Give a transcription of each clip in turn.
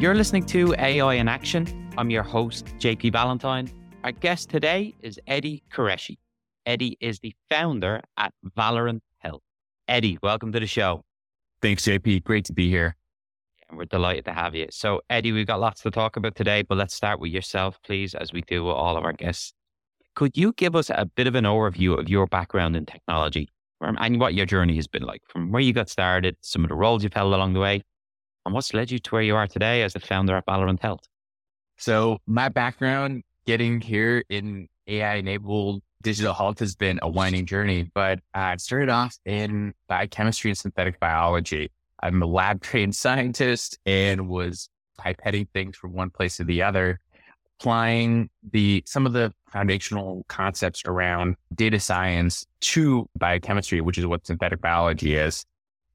You're listening to AI in Action. I'm your host, JP Valentine. Our guest today is Eddie Qureshi. Eddie is the founder at Valorant Health. Eddie, welcome to the show. Thanks, JP. Great to be here. And we're delighted to have you. So, Eddie, we've got lots to talk about today, but let's start with yourself, please, as we do with all of our guests. Could you give us a bit of an overview of your background in technology and what your journey has been like from where you got started, some of the roles you've held along the way, and what's led you to where you are today as the founder at Valorant Health? So my background getting here in AI enabled digital health has been a winding journey, but I started off in biochemistry and synthetic biology. I'm a lab trained scientist and was pipetting things from one place to the other, applying the some of the foundational concepts around data science to biochemistry, which is what synthetic biology is.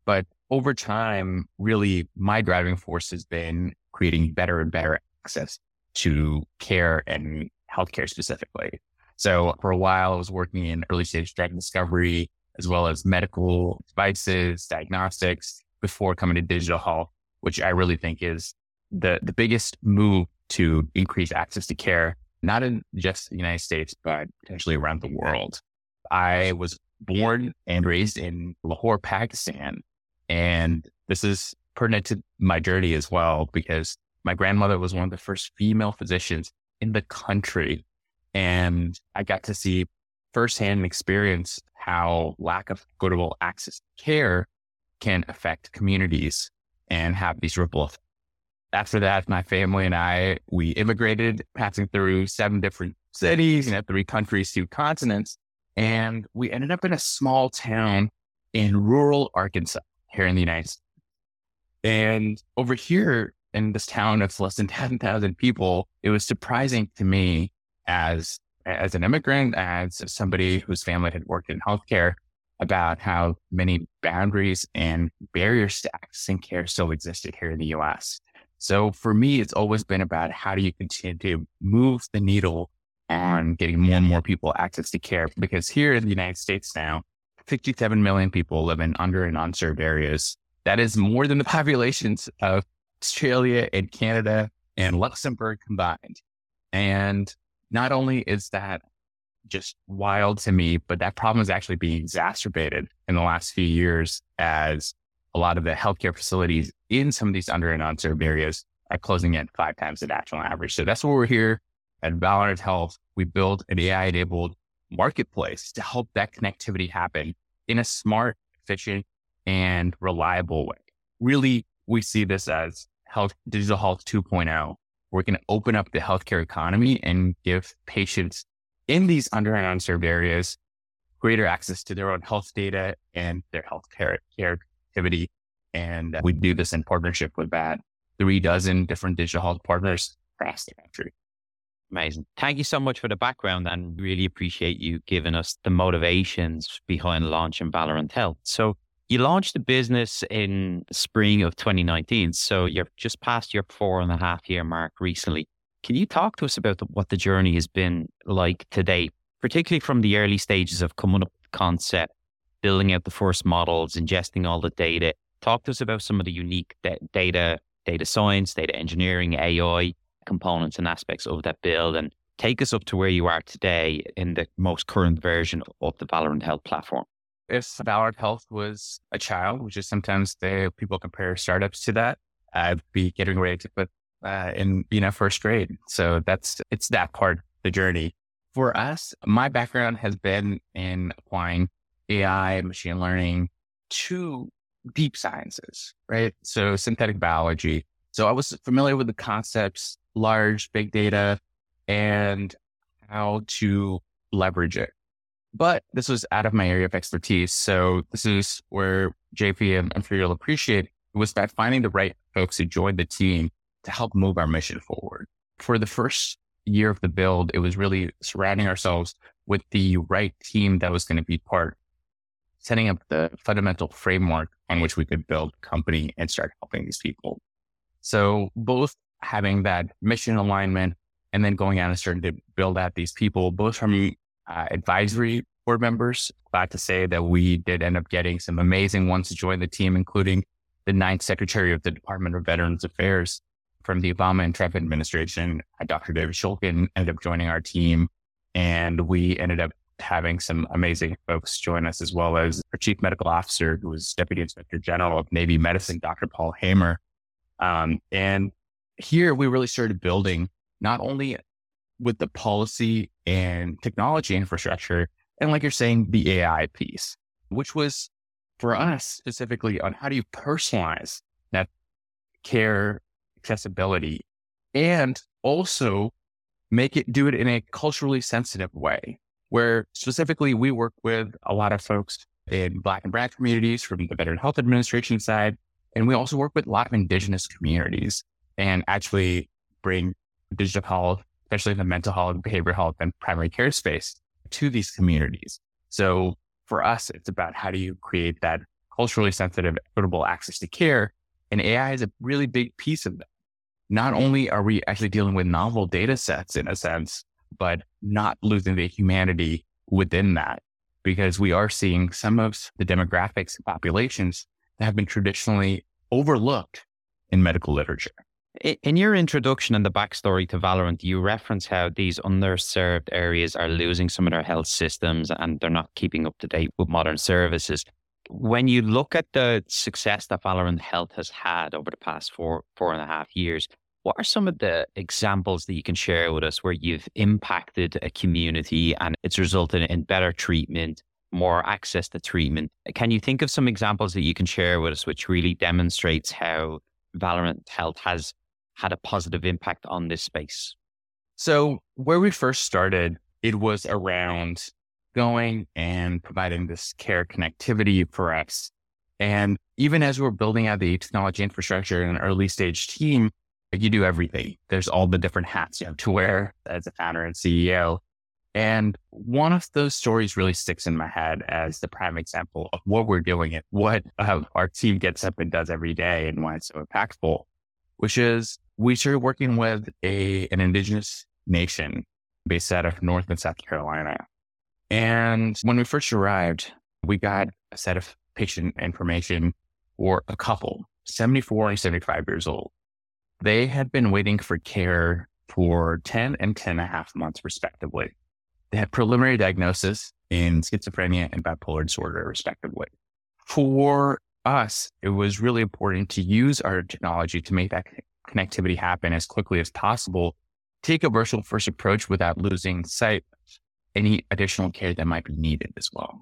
But over time, really my driving force has been creating better and better access to care and healthcare specifically. So for a while, I was working in early stage drug discovery, as well as medical devices, diagnostics before coming to digital health, which I really think is the, the biggest move to increase access to care, not in just the United States, but potentially around the world. I was born and raised in Lahore, Pakistan, and this is pertinent to my journey as well, because my grandmother was one of the first female physicians in the country. And I got to see firsthand and experience how lack of equitable access to care can affect communities and have these ripple effects. After that, my family and I, we immigrated, passing through seven different cities and three countries, two continents. And we ended up in a small town in rural Arkansas here in the United States. And over here in this town of less than 10,000 people, it was surprising to me as, as an immigrant, as somebody whose family had worked in healthcare about how many boundaries and barriers to accessing care still existed here in the US. So for me, it's always been about how do you continue to move the needle on getting more and more people access to care? Because here in the United States now, 57 million people live in under and unserved areas. That is more than the populations of Australia and Canada and Luxembourg combined. And not only is that just wild to me, but that problem is actually being exacerbated in the last few years as a lot of the healthcare facilities in some of these under and unserved areas are closing at five times the national average. So that's why we're here at Valorant Health. We build an AI enabled marketplace to help that connectivity happen in a smart, efficient, and reliable way. Really, we see this as health, digital health 2.0. We're going to open up the healthcare economy and give patients in these under and unserved areas greater access to their own health data and their health care, care activity. And we do this in partnership with about three dozen different digital health partners across the country. Amazing. Thank you so much for the background and really appreciate you giving us the motivations behind launching Valorant Health. So you launched the business in spring of 2019. So you're just past your four and a half year mark recently. Can you talk to us about the, what the journey has been like today, particularly from the early stages of coming up with concept, building out the first models, ingesting all the data? Talk to us about some of the unique data, data science, data engineering, AI, components and aspects of that build and take us up to where you are today in the most current version of the Valorant Health platform. If Valorant Health was a child, which is sometimes they, people compare startups to that, I'd be getting ready to put uh, in you know first grade. So that's it's that part the journey. For us, my background has been in applying AI, machine learning to deep sciences, right? So synthetic biology. So I was familiar with the concepts large big data and how to leverage it. But this was out of my area of expertise. So this is where JP, and I'm sure you'll appreciate It was about finding the right folks to join the team to help move our mission forward. For the first year of the build, it was really surrounding ourselves with the right team that was going to be part, setting up the fundamental framework on which we could build company and start helping these people. So both having that mission alignment and then going out and starting to build out these people, both from uh, advisory board members. Glad to say that we did end up getting some amazing ones to join the team, including the ninth secretary of the Department of Veterans Affairs from the Obama and Trump administration, Dr. David Shulkin ended up joining our team. And we ended up having some amazing folks join us, as well as our chief medical officer, who was deputy inspector general of Navy medicine, Dr. Paul Hamer. Um, and here we really started building not only with the policy and technology infrastructure, and like you're saying, the AI piece, which was for us specifically on how do you personalize that care accessibility and also make it do it in a culturally sensitive way where specifically we work with a lot of folks in black and brown communities from the veteran health administration side and we also work with a lot of indigenous communities and actually bring digital health especially the mental health behavioral health and primary care space to these communities so for us it's about how do you create that culturally sensitive equitable access to care and ai is a really big piece of that not only are we actually dealing with novel data sets in a sense, but not losing the humanity within that because we are seeing some of the demographics and populations that have been traditionally overlooked in medical literature. In your introduction and the backstory to Valorant, you reference how these underserved areas are losing some of their health systems and they're not keeping up to date with modern services. When you look at the success that Valorant Health has had over the past four, four and a half years, what are some of the examples that you can share with us where you've impacted a community and it's resulted in better treatment, more access to treatment? Can you think of some examples that you can share with us which really demonstrates how Valorant Health has had a positive impact on this space? So, where we first started, it was around going and providing this care connectivity for us. And even as we're building out the technology infrastructure in an early stage team, you do everything. There's all the different hats you have to wear as a founder and CEO. And one of those stories really sticks in my head as the prime example of what we're doing and what uh, our team gets up and does every day and why it's so impactful, which is we started working with a, an indigenous nation based out of North and South Carolina. And when we first arrived, we got a set of patient information for a couple, 74 and 75 years old. They had been waiting for care for 10 and 10 and a half months, respectively. They had preliminary diagnosis in schizophrenia and bipolar disorder, respectively. For us, it was really important to use our technology to make that connectivity happen as quickly as possible, take a virtual first approach without losing sight any additional care that might be needed as well.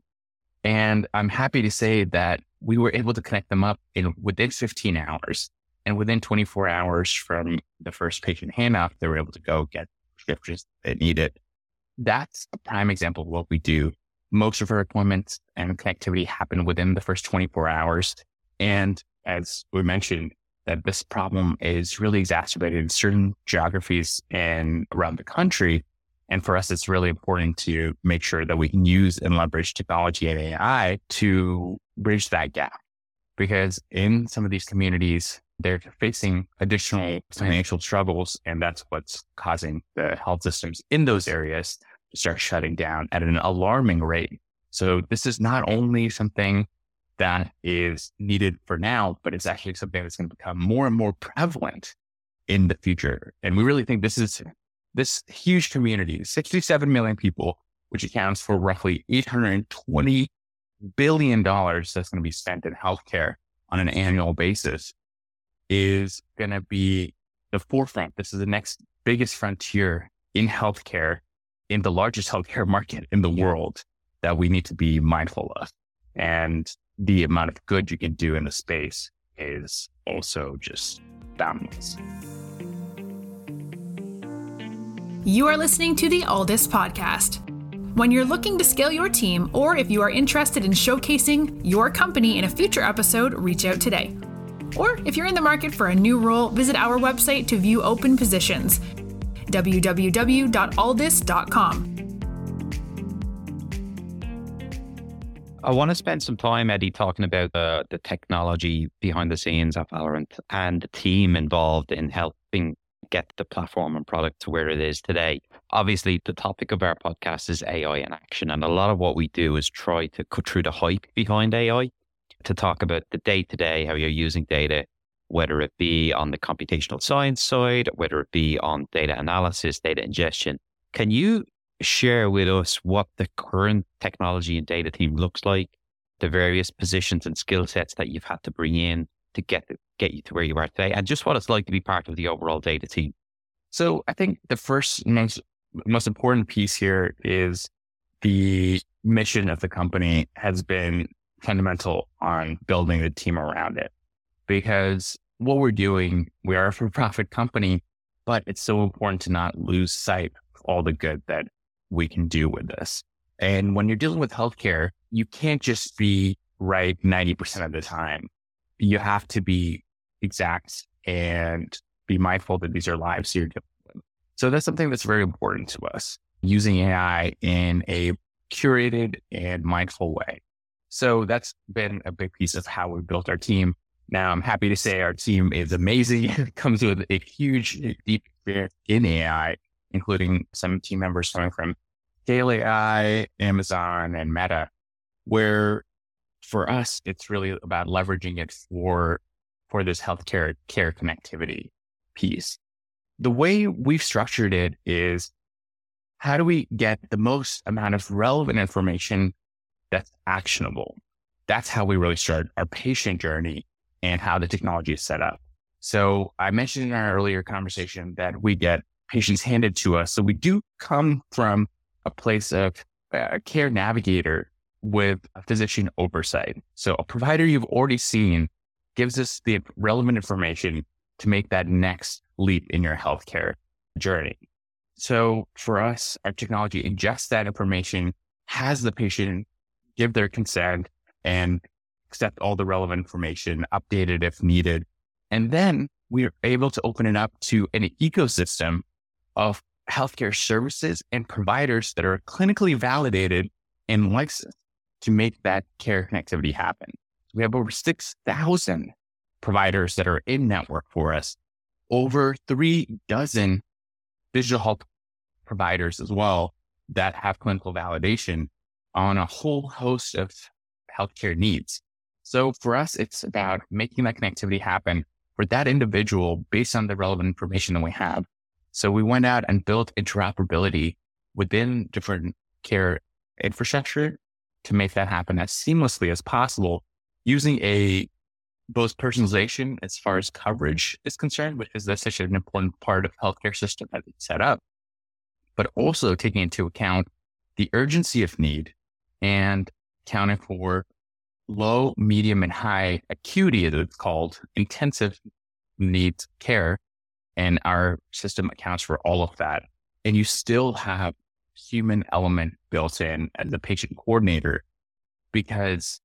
And I'm happy to say that we were able to connect them up in within 15 hours. And within 24 hours from the first patient handoff, they were able to go get prescriptions they needed. That's a prime example of what we do. Most of our appointments and connectivity happen within the first 24 hours. And as we mentioned, that this problem is really exacerbated in certain geographies and around the country and for us, it's really important to make sure that we can use and leverage technology and AI to bridge that gap. Because in some of these communities, they're facing additional financial struggles. And that's what's causing the health systems in those areas to start shutting down at an alarming rate. So this is not only something that is needed for now, but it's actually something that's going to become more and more prevalent in the future. And we really think this is this huge community, 67 million people, which accounts for roughly $820 billion that's going to be spent in healthcare on an annual basis, is going to be the forefront. This is the next biggest frontier in healthcare, in the largest healthcare market in the world that we need to be mindful of. And the amount of good you can do in the space is also just boundless. You are listening to the Alldus Podcast. When you're looking to scale your team, or if you are interested in showcasing your company in a future episode, reach out today. Or if you're in the market for a new role, visit our website to view open positions www.alldus.com. I want to spend some time, Eddie, talking about the, the technology behind the scenes at Valorant and the team involved in helping get the platform and product to where it is today. Obviously, the topic of our podcast is AI in action. And a lot of what we do is try to cut through the hype behind AI to talk about the day to day, how you're using data, whether it be on the computational science side, whether it be on data analysis, data ingestion. Can you share with us what the current technology and data team looks like, the various positions and skill sets that you've had to bring in to get get you to where you are today, and just what it's like to be part of the overall data team? So I think the first most most important piece here is the mission of the company has been fundamental on building the team around it because what we're doing, we are a for profit company, but it's so important to not lose sight of all the good that we can do with this. And when you're dealing with healthcare, you can't just be right 90% of the time. You have to be exact and be mindful that these are lives you're dealing with. So that's something that's very important to us, using AI in a curated and mindful way. So that's been a big piece of how we built our team. Now I'm happy to say our team is amazing. it comes with a huge, deep experience in AI, including some team members coming from Scale AI, Amazon, and Meta, where for us, it's really about leveraging it for, for this healthcare care connectivity piece. The way we've structured it is how do we get the most amount of relevant information that's actionable? That's how we really start our patient journey and how the technology is set up. So I mentioned in our earlier conversation that we get patients handed to us. So we do come from a place of a care navigator with a physician oversight. So a provider you've already seen gives us the relevant information to make that next leap in your healthcare journey. So for us, our technology ingests that information, has the patient give their consent and accept all the relevant information, update it if needed. And then we are able to open it up to an ecosystem of healthcare services and providers that are clinically validated and licensed to make that care connectivity happen. We have over 6,000 providers that are in network for us, over three dozen digital health providers as well that have clinical validation on a whole host of healthcare needs. So for us, it's about making that connectivity happen for that individual based on the relevant information that we have so we went out and built interoperability within different care infrastructure to make that happen as seamlessly as possible using a both personalization as far as coverage is concerned, which is such an important part of healthcare system that it's set up, but also taking into account the urgency of need and accounting for low, medium, and high acuity, as it's called, intensive needs care and our system accounts for all of that. And you still have human element built in as the patient coordinator because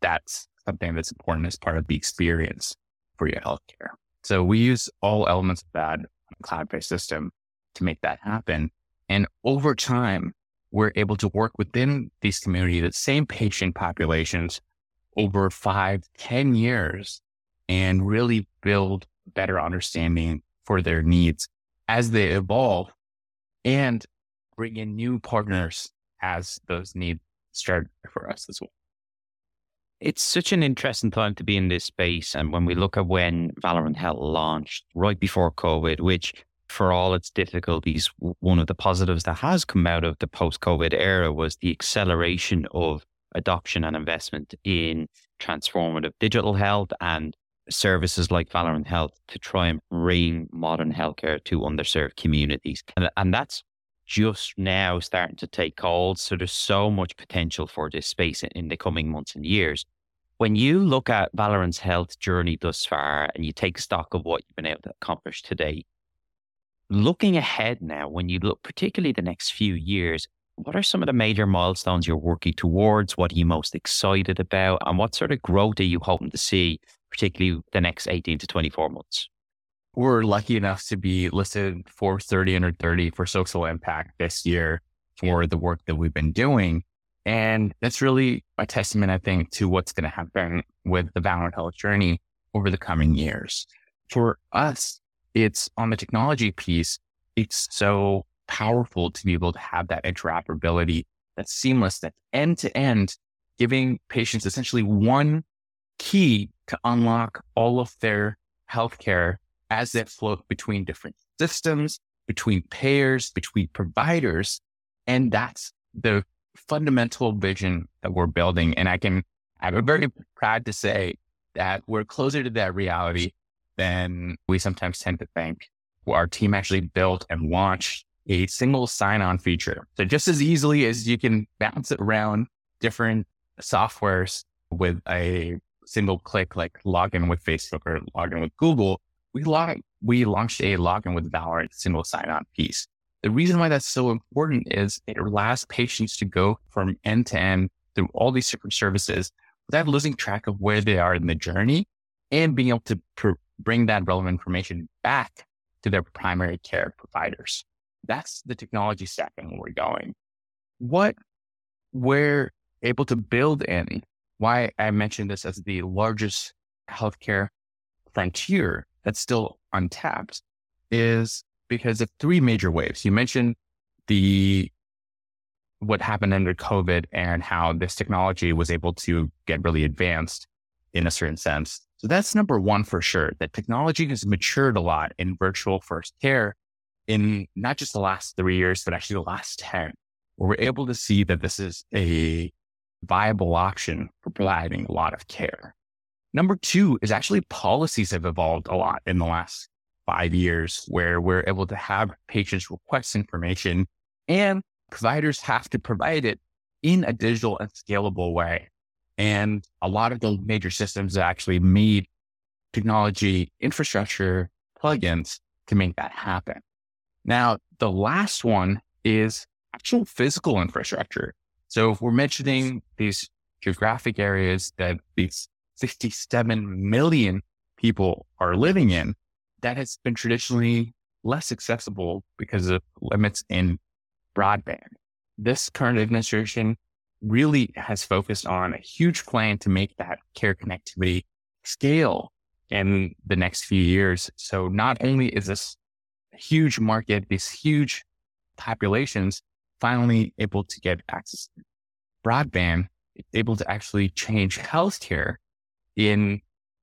that's something that's important as part of the experience for your healthcare. So we use all elements of that cloud-based system to make that happen. And over time, we're able to work within these communities, the same patient populations over five, ten years and really build better understanding for their needs as they evolve and bring in new partners as those needs start for us as well. It's such an interesting time to be in this space. And when we look at when Valorant Health launched right before COVID, which for all its difficulties, one of the positives that has come out of the post COVID era was the acceleration of adoption and investment in transformative digital health and services like Valorant Health to try and bring modern healthcare to underserved communities. And, and that's just now starting to take hold. So there's so much potential for this space in, in the coming months and years. When you look at Valorant's health journey thus far and you take stock of what you've been able to accomplish today, looking ahead now, when you look particularly the next few years, what are some of the major milestones you're working towards? What are you most excited about? And what sort of growth are you hoping to see particularly the next 18 to 24 months? We're lucky enough to be listed for 30 under 30 for social impact this year for the work that we've been doing. And that's really a testament, I think, to what's going to happen with the Valorant Health journey over the coming years. For us, it's on the technology piece. It's so powerful to be able to have that interoperability that's seamless, that's end to end, giving patients essentially one key to unlock all of their healthcare as they float between different systems, between payers, between providers. And that's the fundamental vision that we're building. And I can, I'm very proud to say that we're closer to that reality than we sometimes tend to think. Our team actually built and launched a single sign on feature. So just as easily as you can bounce it around different softwares with a single click, like login with Facebook or login with Google, we log, we launched a login with Valorant single sign on piece. The reason why that's so important is it allows patients to go from end to end through all these different services without losing track of where they are in the journey and being able to pr- bring that relevant information back to their primary care providers. That's the technology stack and where we're going. What we're able to build in, why I mentioned this as the largest healthcare frontier that's still untapped is because of three major waves. You mentioned the what happened under COVID and how this technology was able to get really advanced in a certain sense. So that's number one for sure. That technology has matured a lot in virtual first care in not just the last three years, but actually the last 10, where we're able to see that this is a viable option for providing a lot of care. Number two is actually policies have evolved a lot in the last five years where we're able to have patients request information and providers have to provide it in a digital and scalable way. And a lot of the major systems actually made technology infrastructure plugins to make that happen. Now, the last one is actual physical infrastructure. So if we're mentioning these geographic areas that these 67 million people are living in, that has been traditionally less accessible because of limits in broadband. This current administration really has focused on a huge plan to make that care connectivity scale in the next few years. So not only is this huge market, these huge populations finally able to get access to broadband, able to actually change healthcare in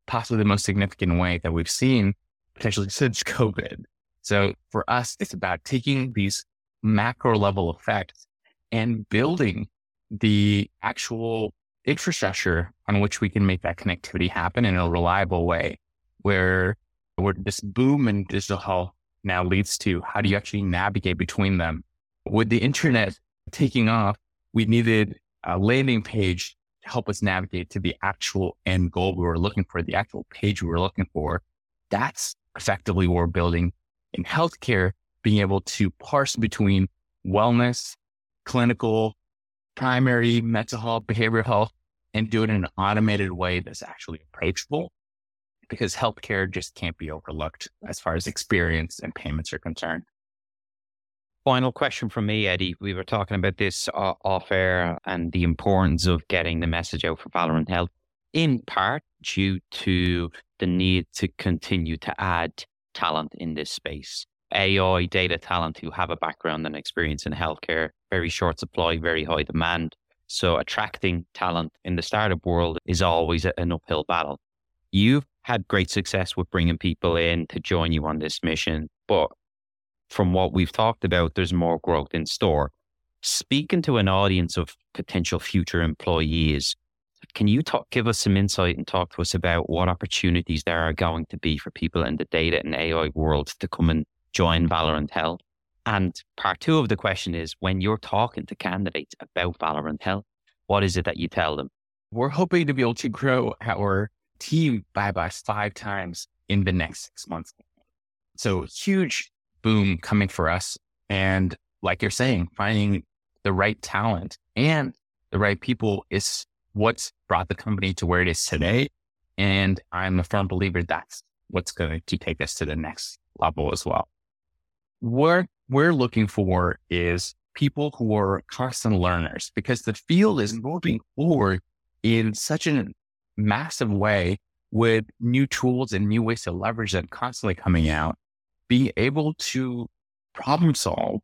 possibly the most significant way that we've seen potentially since COVID. So for us, it's about taking these macro level effects and building the actual infrastructure on which we can make that connectivity happen in a reliable way where, where this boom in digital health now leads to how do you actually navigate between them? With the internet taking off, we needed a landing page to help us navigate to the actual end goal we were looking for, the actual page we were looking for. That's effectively what we're building in healthcare, being able to parse between wellness, clinical, primary mental health, behavioral health, and do it in an automated way that's actually approachable because healthcare just can't be overlooked as far as experience and payments are concerned. Final question from me, Eddie. We were talking about this uh, off air and the importance of getting the message out for Valorant Health, in part due to the need to continue to add talent in this space. AI data talent who have a background and experience in healthcare, very short supply, very high demand. So attracting talent in the startup world is always an uphill battle. You've had great success with bringing people in to join you on this mission. But from what we've talked about, there's more growth in store. Speaking to an audience of potential future employees, can you talk, give us some insight and talk to us about what opportunities there are going to be for people in the data and AI world to come and join Valorant Health? And part two of the question is when you're talking to candidates about Valorant Health, what is it that you tell them? We're hoping to be able to grow our team by about five times in the next six months. So huge boom coming for us. And like you're saying, finding the right talent and the right people is what's brought the company to where it is today. And I'm a firm believer that's what's going to take us to the next level as well. What we're looking for is people who are constant learners because the field is moving forward in such a massive way with new tools and new ways to leverage that constantly coming out, being able to problem solve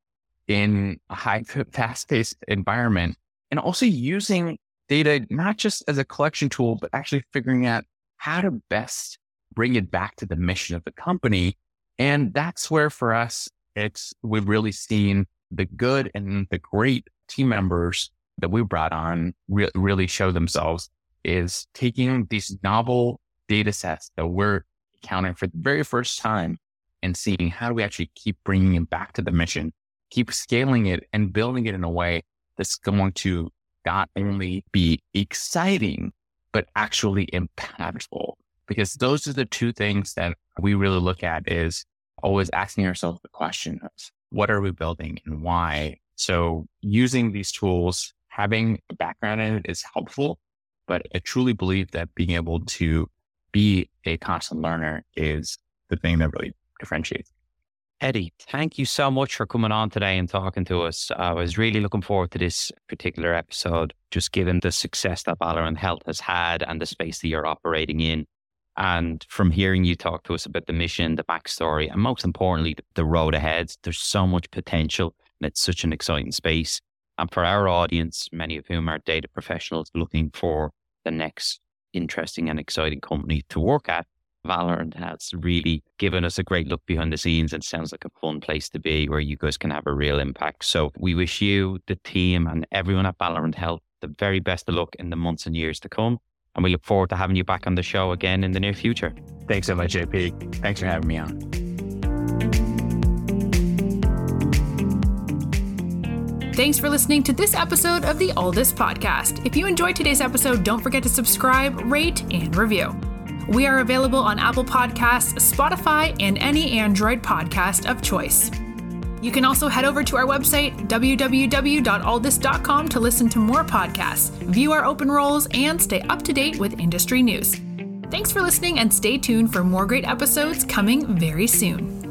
in a high fast paced environment and also using data, not just as a collection tool, but actually figuring out how to best bring it back to the mission of the company. And that's where for us, it's, we've really seen the good and the great team members that we brought on re- really show themselves is taking these novel data sets that we're counting for the very first time and seeing how do we actually keep bringing it back to the mission, keep scaling it and building it in a way that's going to not only be exciting, but actually impactful. Because those are the two things that we really look at is always asking ourselves the question of what are we building and why? So using these tools, having a background in it is helpful, but I truly believe that being able to be a constant learner is the thing that really differentiates. Eddie, thank you so much for coming on today and talking to us. I was really looking forward to this particular episode, just given the success that Valorant Health has had and the space that you're operating in. And from hearing you talk to us about the mission, the backstory, and most importantly, the road ahead, there's so much potential and it's such an exciting space. And for our audience, many of whom are data professionals looking for the next interesting and exciting company to work at, Valorant has really given us a great look behind the scenes and sounds like a fun place to be where you guys can have a real impact. So we wish you, the team, and everyone at Valorant Health the very best of luck in the months and years to come. And we look forward to having you back on the show again in the near future. Thanks so much, JP. Thanks for having me on. Thanks for listening to this episode of the Alldus Podcast. If you enjoyed today's episode, don't forget to subscribe, rate, and review. We are available on Apple Podcasts, Spotify, and any Android podcast of choice. You can also head over to our website, www.alldus.com, to listen to more podcasts, view our open roles, and stay up to date with industry news. Thanks for listening and stay tuned for more great episodes coming very soon.